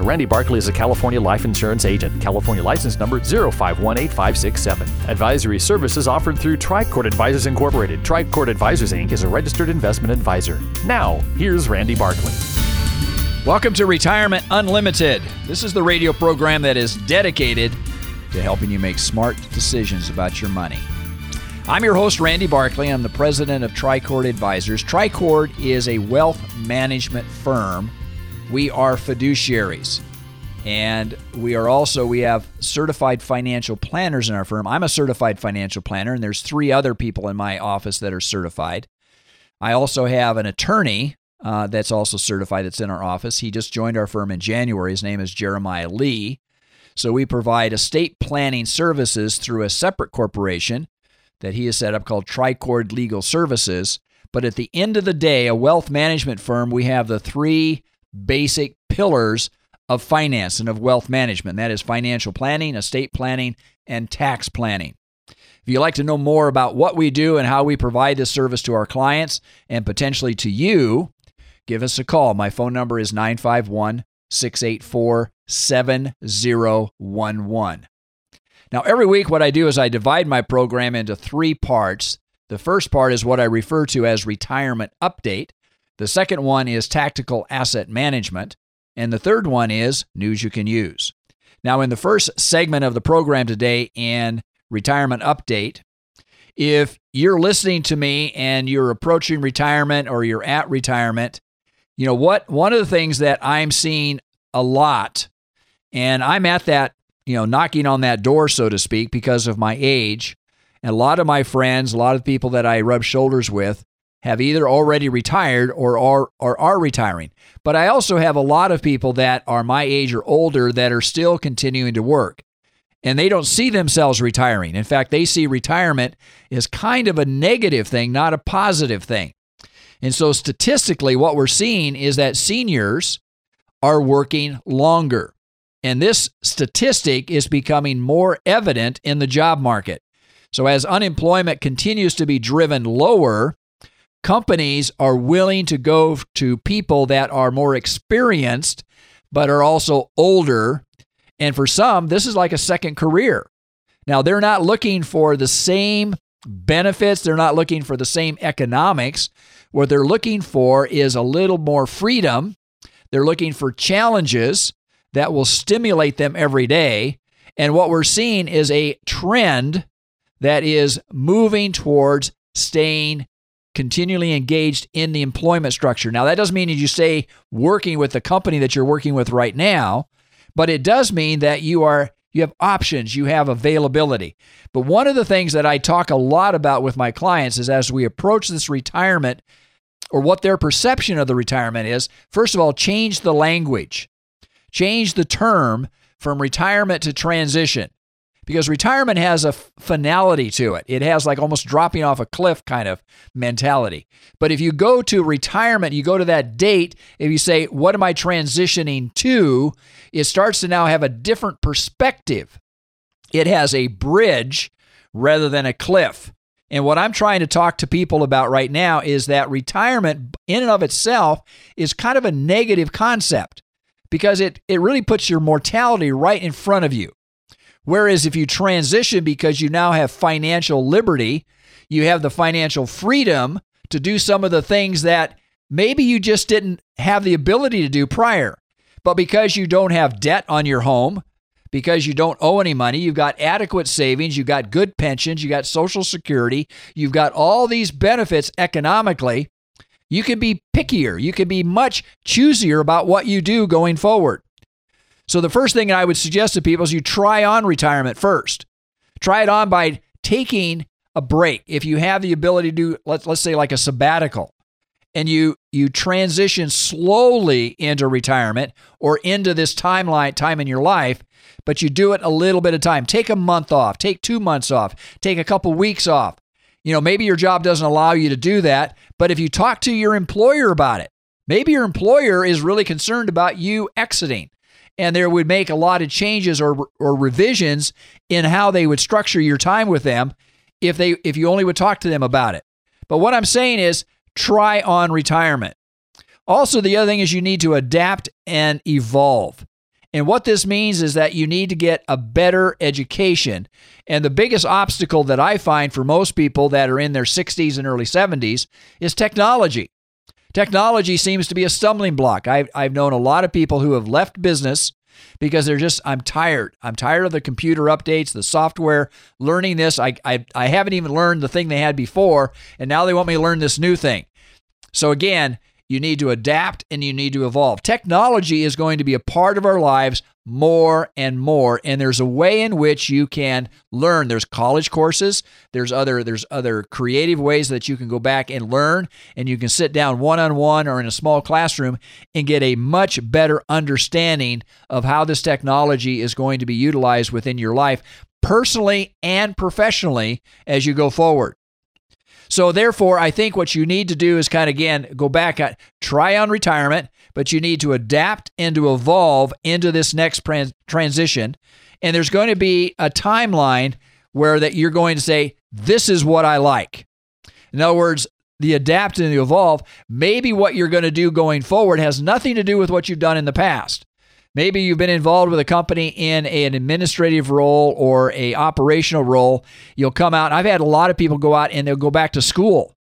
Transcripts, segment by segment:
Randy Barkley is a California life insurance agent. California license number 0518567. Advisory services offered through Tricord Advisors Incorporated. Tricord Advisors Inc. is a registered investment advisor. Now, here's Randy Barkley. Welcome to Retirement Unlimited. This is the radio program that is dedicated to helping you make smart decisions about your money. I'm your host, Randy Barkley. I'm the president of Tricord Advisors. Tricord is a wealth management firm we are fiduciaries. And we are also, we have certified financial planners in our firm. I'm a certified financial planner, and there's three other people in my office that are certified. I also have an attorney uh, that's also certified that's in our office. He just joined our firm in January. His name is Jeremiah Lee. So we provide estate planning services through a separate corporation that he has set up called Tricord Legal Services. But at the end of the day, a wealth management firm, we have the three basic pillars of finance and of wealth management. That is financial planning, estate planning, and tax planning. If you'd like to know more about what we do and how we provide this service to our clients and potentially to you, give us a call. My phone number is 951 684 7011. Now, every week, what I do is I divide my program into three parts. The first part is what I refer to as retirement update. The second one is tactical asset management. And the third one is news you can use. Now, in the first segment of the program today in retirement update, if you're listening to me and you're approaching retirement or you're at retirement, you know what? One of the things that I'm seeing a lot, and I'm at that, you know, knocking on that door, so to speak, because of my age. And a lot of my friends, a lot of people that I rub shoulders with, have either already retired or are, or are retiring. But I also have a lot of people that are my age or older that are still continuing to work. And they don't see themselves retiring. In fact, they see retirement as kind of a negative thing, not a positive thing. And so, statistically, what we're seeing is that seniors are working longer. And this statistic is becoming more evident in the job market. So, as unemployment continues to be driven lower, companies are willing to go to people that are more experienced but are also older. And for some, this is like a second career. Now, they're not looking for the same benefits, they're not looking for the same economics. What they're looking for is a little more freedom. They're looking for challenges that will stimulate them every day. And what we're seeing is a trend that is moving towards staying continually engaged in the employment structure. Now, that doesn't mean that you stay working with the company that you're working with right now, but it does mean that you are you have options, you have availability. But one of the things that I talk a lot about with my clients is as we approach this retirement or what their perception of the retirement is, first of all, change the language. Change the term from retirement to transition because retirement has a finality to it. It has like almost dropping off a cliff kind of mentality. But if you go to retirement, you go to that date, if you say, What am I transitioning to? it starts to now have a different perspective. It has a bridge rather than a cliff. And what I'm trying to talk to people about right now is that retirement, in and of itself, is kind of a negative concept because it, it really puts your mortality right in front of you. Whereas if you transition because you now have financial liberty, you have the financial freedom to do some of the things that maybe you just didn't have the ability to do prior. But because you don't have debt on your home, because you don't owe any money, you've got adequate savings, you've got good pensions, you've got social security, you've got all these benefits economically, you can be pickier. You can be much choosier about what you do going forward. So the first thing I would suggest to people is you try on retirement first. Try it on by taking a break. If you have the ability to do, let's, let's say like a sabbatical, and you you transition slowly into retirement or into this timeline time in your life but you do it a little bit of time. Take a month off. Take 2 months off. Take a couple weeks off. You know maybe your job doesn't allow you to do that but if you talk to your employer about it maybe your employer is really concerned about you exiting and there would make a lot of changes or or revisions in how they would structure your time with them if they if you only would talk to them about it but what I'm saying is try on retirement. Also, the other thing is you need to adapt and evolve. And what this means is that you need to get a better education. And the biggest obstacle that I find for most people that are in their 60s and early 70s is technology. Technology seems to be a stumbling block. I've, I've known a lot of people who have left business because they're just, I'm tired. I'm tired of the computer updates, the software, learning this. I, I, I haven't even learned the thing they had before, and now they want me to learn this new thing. So, again, you need to adapt and you need to evolve. Technology is going to be a part of our lives more and more and there's a way in which you can learn. There's college courses. There's other there's other creative ways that you can go back and learn and you can sit down one on one or in a small classroom and get a much better understanding of how this technology is going to be utilized within your life personally and professionally as you go forward so therefore, I think what you need to do is kind of again go back at try on retirement, but you need to adapt and to evolve into this next transition. And there's going to be a timeline where that you're going to say, this is what I like. In other words, the adapt and the evolve, maybe what you're going to do going forward has nothing to do with what you've done in the past. Maybe you've been involved with a company in an administrative role or a operational role. You'll come out. I've had a lot of people go out and they'll go back to school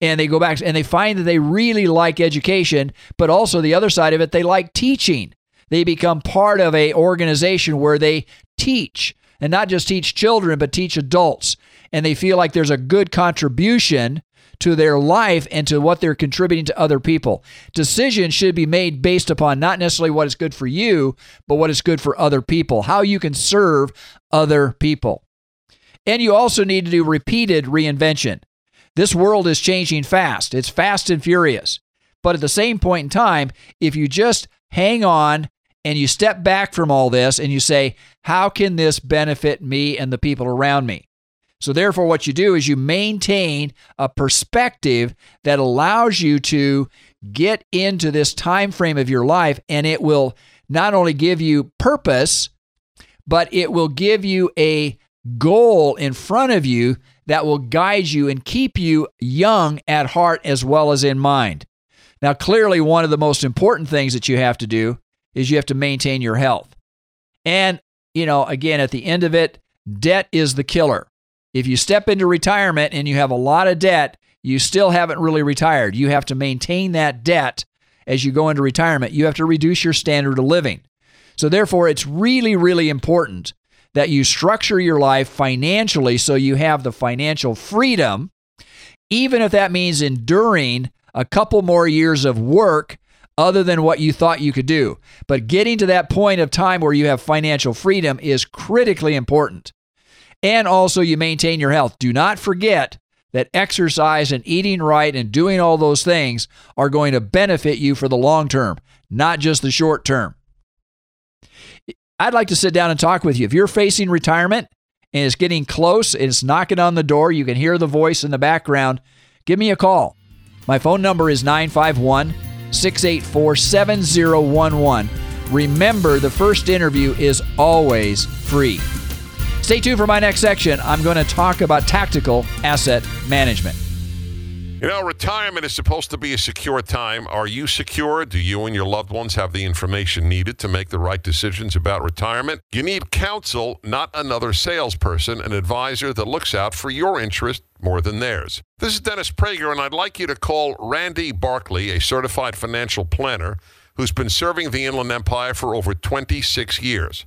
and they go back and they find that they really like education, but also the other side of it, they like teaching. They become part of a organization where they teach and not just teach children, but teach adults. And they feel like there's a good contribution to their life and to what they're contributing to other people. Decisions should be made based upon not necessarily what is good for you, but what is good for other people, how you can serve other people. And you also need to do repeated reinvention. This world is changing fast, it's fast and furious. But at the same point in time, if you just hang on and you step back from all this and you say, How can this benefit me and the people around me? So therefore what you do is you maintain a perspective that allows you to get into this time frame of your life and it will not only give you purpose but it will give you a goal in front of you that will guide you and keep you young at heart as well as in mind. Now, clearly, one of the most important things that you have to do is you have to maintain your health. And, you know, again, at the end of it, debt is the killer. If you step into retirement and you have a lot of debt, you still haven't really retired. You have to maintain that debt as you go into retirement. You have to reduce your standard of living. So, therefore, it's really, really important that you structure your life financially so you have the financial freedom, even if that means enduring a couple more years of work other than what you thought you could do. But getting to that point of time where you have financial freedom is critically important and also you maintain your health. Do not forget that exercise and eating right and doing all those things are going to benefit you for the long term, not just the short term. I'd like to sit down and talk with you. If you're facing retirement and it's getting close, it's knocking on the door, you can hear the voice in the background, give me a call. My phone number is 951 684 7011. Remember, the first interview is always free. Stay tuned for my next section. I'm going to talk about tactical asset management. You know, retirement is supposed to be a secure time. Are you secure? Do you and your loved ones have the information needed to make the right decisions about retirement? You need counsel, not another salesperson, an advisor that looks out for your interest more than theirs. This is Dennis Prager, and I'd like you to call Randy Barkley, a certified financial planner who's been serving the Inland Empire for over 26 years.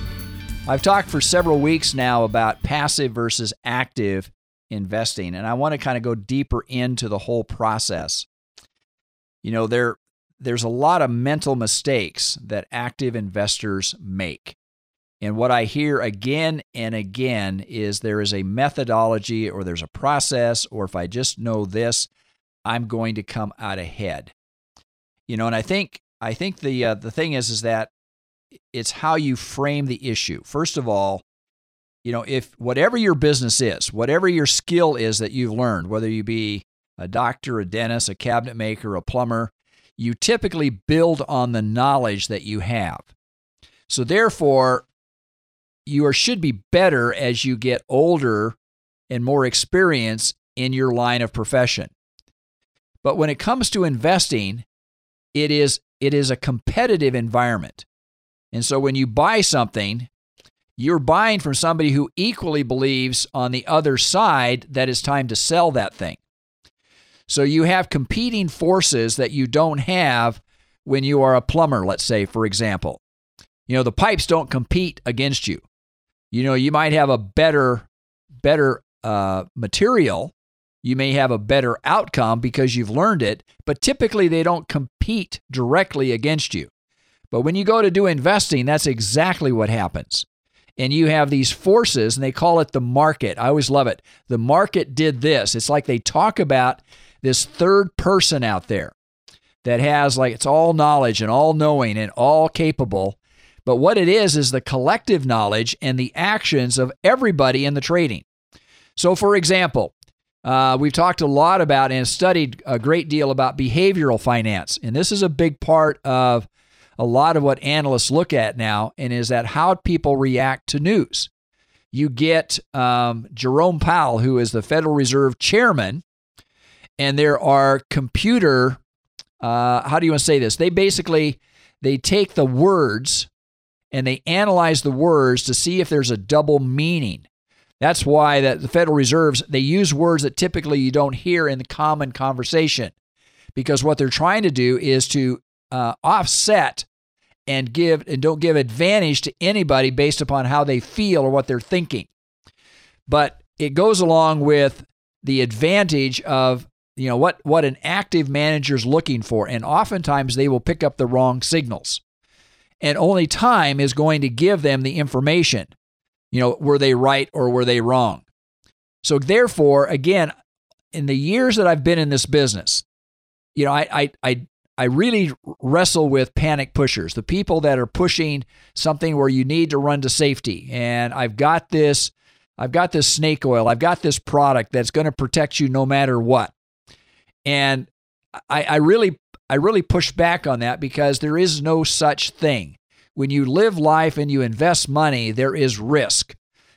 I've talked for several weeks now about passive versus active investing, and I want to kind of go deeper into the whole process. You know, there there's a lot of mental mistakes that active investors make. And what I hear again and again is there is a methodology or there's a process, or if I just know this, I'm going to come out ahead. You know, and I think I think the uh, the thing is is that it's how you frame the issue. First of all, you know, if whatever your business is, whatever your skill is that you've learned, whether you be a doctor, a dentist, a cabinet maker, a plumber, you typically build on the knowledge that you have. So therefore, you are, should be better as you get older and more experience in your line of profession. But when it comes to investing, it is it is a competitive environment. And so when you buy something, you're buying from somebody who equally believes on the other side that it's time to sell that thing. So you have competing forces that you don't have when you are a plumber, let's say, for example. You know, the pipes don't compete against you. You know, you might have a better, better uh, material, you may have a better outcome because you've learned it, but typically they don't compete directly against you. But when you go to do investing, that's exactly what happens. And you have these forces, and they call it the market. I always love it. The market did this. It's like they talk about this third person out there that has, like, it's all knowledge and all knowing and all capable. But what it is, is the collective knowledge and the actions of everybody in the trading. So, for example, uh, we've talked a lot about and studied a great deal about behavioral finance. And this is a big part of a lot of what analysts look at now, and is that how people react to news. You get um, Jerome Powell, who is the Federal Reserve chairman, and there are computer. Uh, how do you want to say this? They basically they take the words and they analyze the words to see if there's a double meaning. That's why that the Federal Reserves they use words that typically you don't hear in the common conversation, because what they're trying to do is to uh, offset and give and don't give advantage to anybody based upon how they feel or what they're thinking. But it goes along with the advantage of you know what what an active manager is looking for, and oftentimes they will pick up the wrong signals, and only time is going to give them the information you know, were they right or were they wrong? So, therefore, again, in the years that I've been in this business, you know, I, I, I, I really wrestle with panic pushers, the people that are pushing something where you need to run to safety. And I've got this, I've got this snake oil, I've got this product that's going to protect you no matter what. And I, I really, I really push back on that because there is no such thing when you live life and you invest money, there is risk.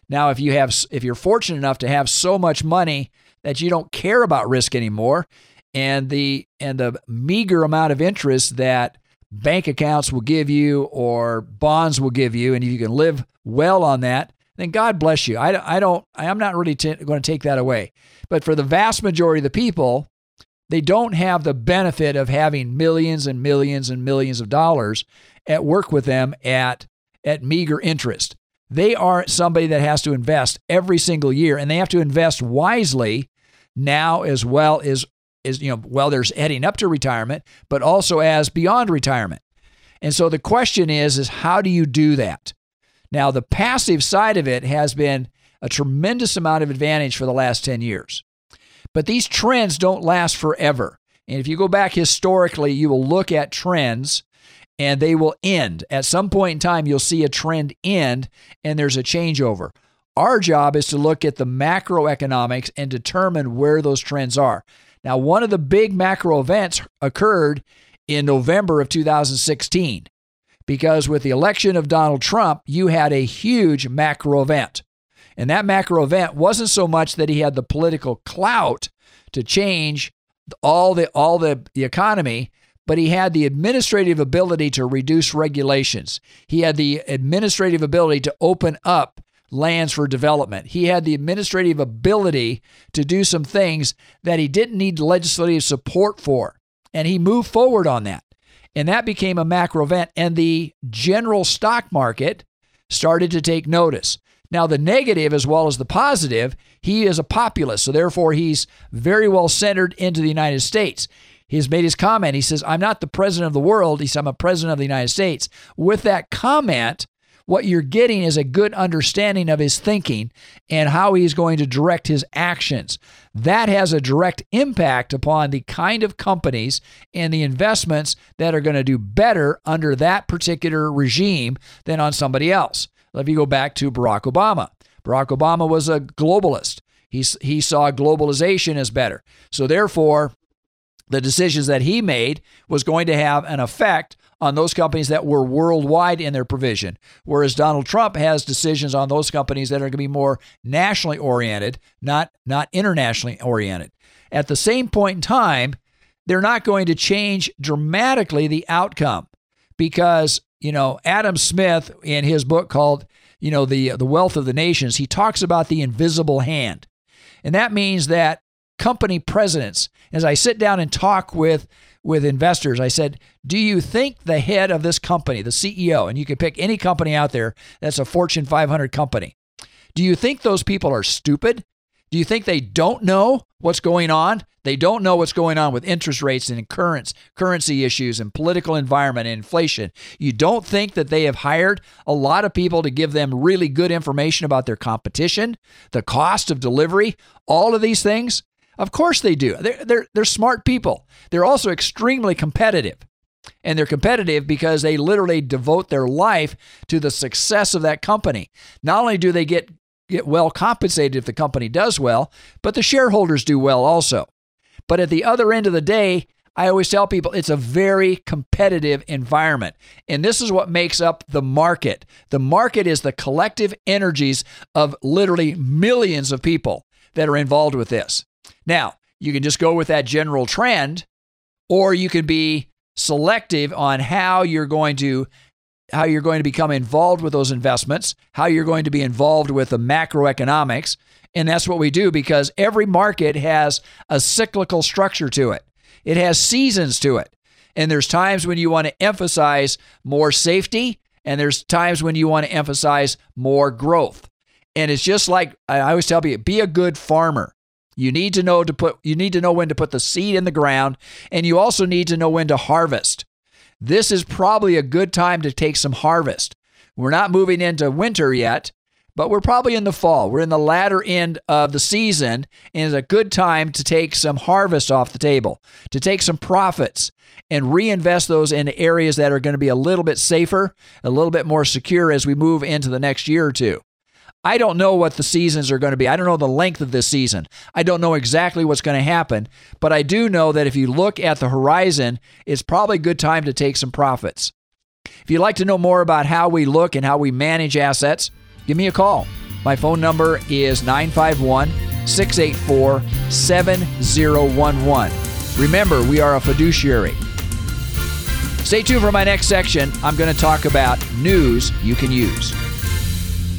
Now, if you have if you're fortunate enough to have so much money that you don't care about risk anymore, and the and the meager amount of interest that bank accounts will give you or bonds will give you, and if you can live well on that, then God bless you. I, I don't I'm not really t- going to take that away. But for the vast majority of the people, they don't have the benefit of having millions and millions and millions of dollars at work with them at, at meager interest. They are somebody that has to invest every single year, and they have to invest wisely now as well as, as you know, well, there's heading up to retirement, but also as beyond retirement. And so the question is, is how do you do that? Now, the passive side of it has been a tremendous amount of advantage for the last 10 years. But these trends don't last forever. And if you go back historically, you will look at trends and they will end. At some point in time, you'll see a trend end and there's a changeover. Our job is to look at the macroeconomics and determine where those trends are. Now, one of the big macro events occurred in November of 2016 because with the election of Donald Trump, you had a huge macro event. And that macro event wasn't so much that he had the political clout to change all the all the, the economy, but he had the administrative ability to reduce regulations. He had the administrative ability to open up lands for development. He had the administrative ability to do some things that he didn't need legislative support for. And he moved forward on that. And that became a macro event. And the general stock market started to take notice. Now, the negative as well as the positive, he is a populist. So, therefore, he's very well centered into the United States. He's made his comment. He says, I'm not the president of the world. He says, I'm a president of the United States. With that comment, what you're getting is a good understanding of his thinking and how he's going to direct his actions. That has a direct impact upon the kind of companies and the investments that are going to do better under that particular regime than on somebody else. If you go back to Barack Obama, Barack Obama was a globalist. He, he saw globalization as better. So, therefore, the decisions that he made was going to have an effect on those companies that were worldwide in their provision. Whereas Donald Trump has decisions on those companies that are going to be more nationally oriented, not, not internationally oriented. At the same point in time, they're not going to change dramatically the outcome because, you know, Adam Smith in his book called, you know, the the wealth of the nations, he talks about the invisible hand. And that means that company presidents, as I sit down and talk with with investors, I said, Do you think the head of this company, the CEO, and you can pick any company out there that's a Fortune 500 company, do you think those people are stupid? Do you think they don't know what's going on? They don't know what's going on with interest rates and currents, currency issues and political environment and inflation. You don't think that they have hired a lot of people to give them really good information about their competition, the cost of delivery, all of these things? Of course they do. They're, they're, they're smart people. They're also extremely competitive. And they're competitive because they literally devote their life to the success of that company. Not only do they get, get well compensated if the company does well, but the shareholders do well also. But at the other end of the day, I always tell people it's a very competitive environment. And this is what makes up the market. The market is the collective energies of literally millions of people that are involved with this. Now, you can just go with that general trend, or you can be selective on how you're going to how you're going to become involved with those investments, how you're going to be involved with the macroeconomics. And that's what we do because every market has a cyclical structure to it. It has seasons to it. And there's times when you want to emphasize more safety, and there's times when you want to emphasize more growth. And it's just like I always tell people be a good farmer. You need to know to put you need to know when to put the seed in the ground and you also need to know when to harvest. This is probably a good time to take some harvest. We're not moving into winter yet, but we're probably in the fall. We're in the latter end of the season and it's a good time to take some harvest off the table, to take some profits and reinvest those in areas that are going to be a little bit safer, a little bit more secure as we move into the next year or two. I don't know what the seasons are going to be. I don't know the length of this season. I don't know exactly what's going to happen, but I do know that if you look at the horizon, it's probably a good time to take some profits. If you'd like to know more about how we look and how we manage assets, give me a call. My phone number is 951 684 7011. Remember, we are a fiduciary. Stay tuned for my next section. I'm going to talk about news you can use.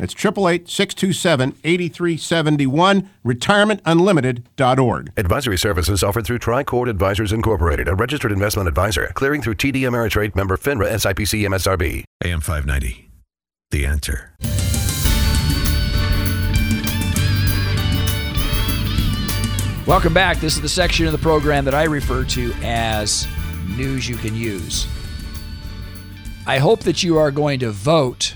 That's 888 627 8371, retirementunlimited.org. Advisory services offered through Tricord Advisors Incorporated, a registered investment advisor, clearing through TD Ameritrade member FINRA SIPC MSRB. AM 590. The answer. Welcome back. This is the section of the program that I refer to as news you can use. I hope that you are going to vote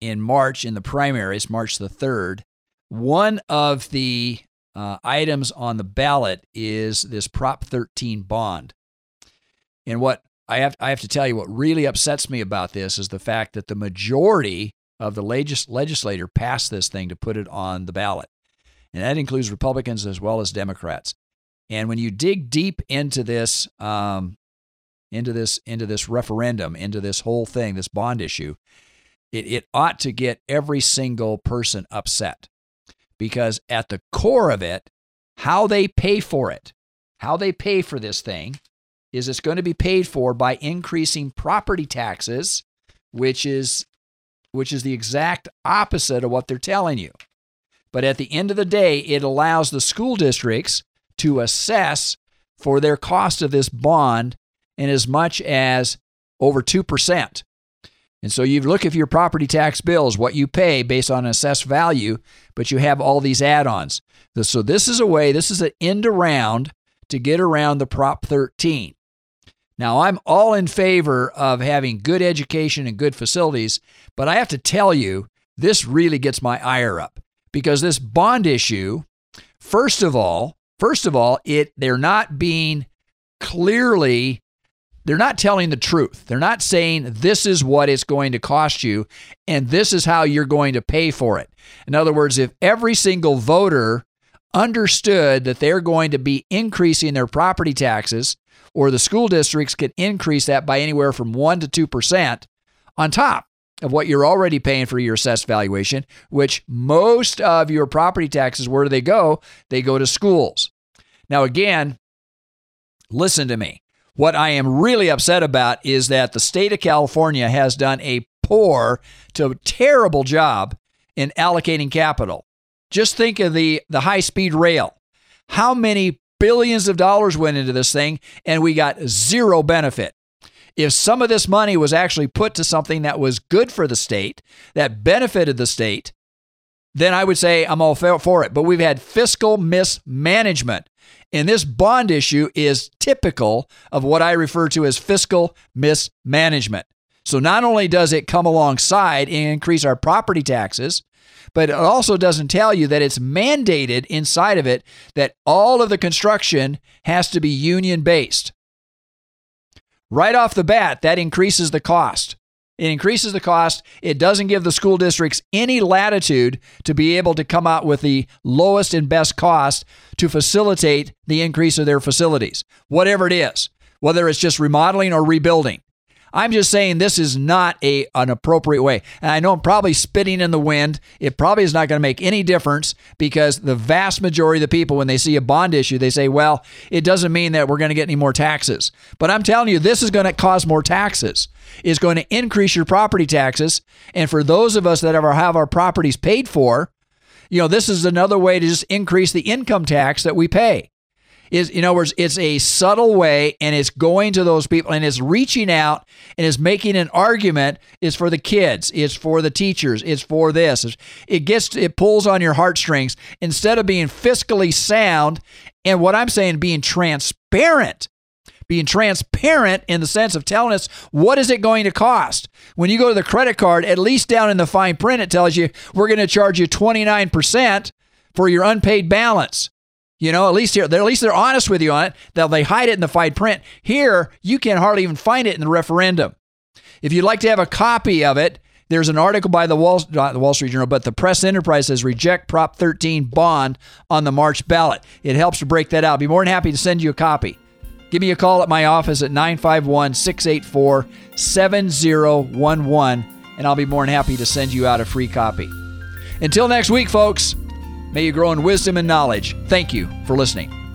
in March in the primaries, March the 3rd. One of the uh, items on the ballot is this Prop 13 bond. And what I have, I have to tell you, what really upsets me about this is the fact that the majority of the legis- legislator passed this thing to put it on the ballot. And that includes Republicans as well as Democrats. And when you dig deep into this, um, into this, into this referendum, into this whole thing, this bond issue, it, it ought to get every single person upset because at the core of it, how they pay for it, how they pay for this thing, is it's going to be paid for by increasing property taxes, which is which is the exact opposite of what they're telling you. But at the end of the day, it allows the school districts to assess for their cost of this bond in as much as over 2%. And so you look at your property tax bills, what you pay based on assessed value, but you have all these add ons. So this is a way, this is an end around to get around the Prop 13. Now, I'm all in favor of having good education and good facilities, but I have to tell you, this really gets my ire up because this bond issue, first of all, first of all, it they're not being clearly they're not telling the truth. They're not saying this is what it's going to cost you and this is how you're going to pay for it. In other words, if every single voter understood that they're going to be increasing their property taxes or the school districts could increase that by anywhere from 1 to 2% on top of what you're already paying for your assessed valuation, which most of your property taxes, where do they go? They go to schools. Now, again, listen to me. What I am really upset about is that the state of California has done a poor to terrible job in allocating capital. Just think of the, the high speed rail. How many billions of dollars went into this thing and we got zero benefit. If some of this money was actually put to something that was good for the state, that benefited the state, then I would say I'm all for it. But we've had fiscal mismanagement. And this bond issue is typical of what I refer to as fiscal mismanagement. So not only does it come alongside and increase our property taxes, but it also doesn't tell you that it's mandated inside of it that all of the construction has to be union based. Right off the bat, that increases the cost. It increases the cost. It doesn't give the school districts any latitude to be able to come out with the lowest and best cost to facilitate the increase of their facilities, whatever it is, whether it's just remodeling or rebuilding. I'm just saying this is not a an appropriate way. And I know I'm probably spitting in the wind. It probably is not going to make any difference because the vast majority of the people, when they see a bond issue, they say, well, it doesn't mean that we're going to get any more taxes. But I'm telling you, this is going to cause more taxes. It's going to increase your property taxes. And for those of us that ever have our properties paid for, you know, this is another way to just increase the income tax that we pay is in other words it's a subtle way and it's going to those people and it's reaching out and is making an argument. Is for the kids. It's for the teachers. It's for this. It gets it pulls on your heartstrings. Instead of being fiscally sound and what i'm saying being transparent being transparent in the sense of telling us what is it going to cost. When you go to the credit card at least down in the fine print it tells you we're going to charge you 29% for your unpaid balance you know, at least here, at least they're honest with you on it. They'll they hide it in the fine print. Here, you can hardly even find it in the referendum. If you'd like to have a copy of it, there's an article by the Wall, the Wall Street Journal, but the Press Enterprise says reject Prop 13 bond on the March ballot. It helps to break that out. I'd Be more than happy to send you a copy. Give me a call at my office at 951 684 7011, and I'll be more than happy to send you out a free copy. Until next week, folks. May you grow in wisdom and knowledge. Thank you for listening.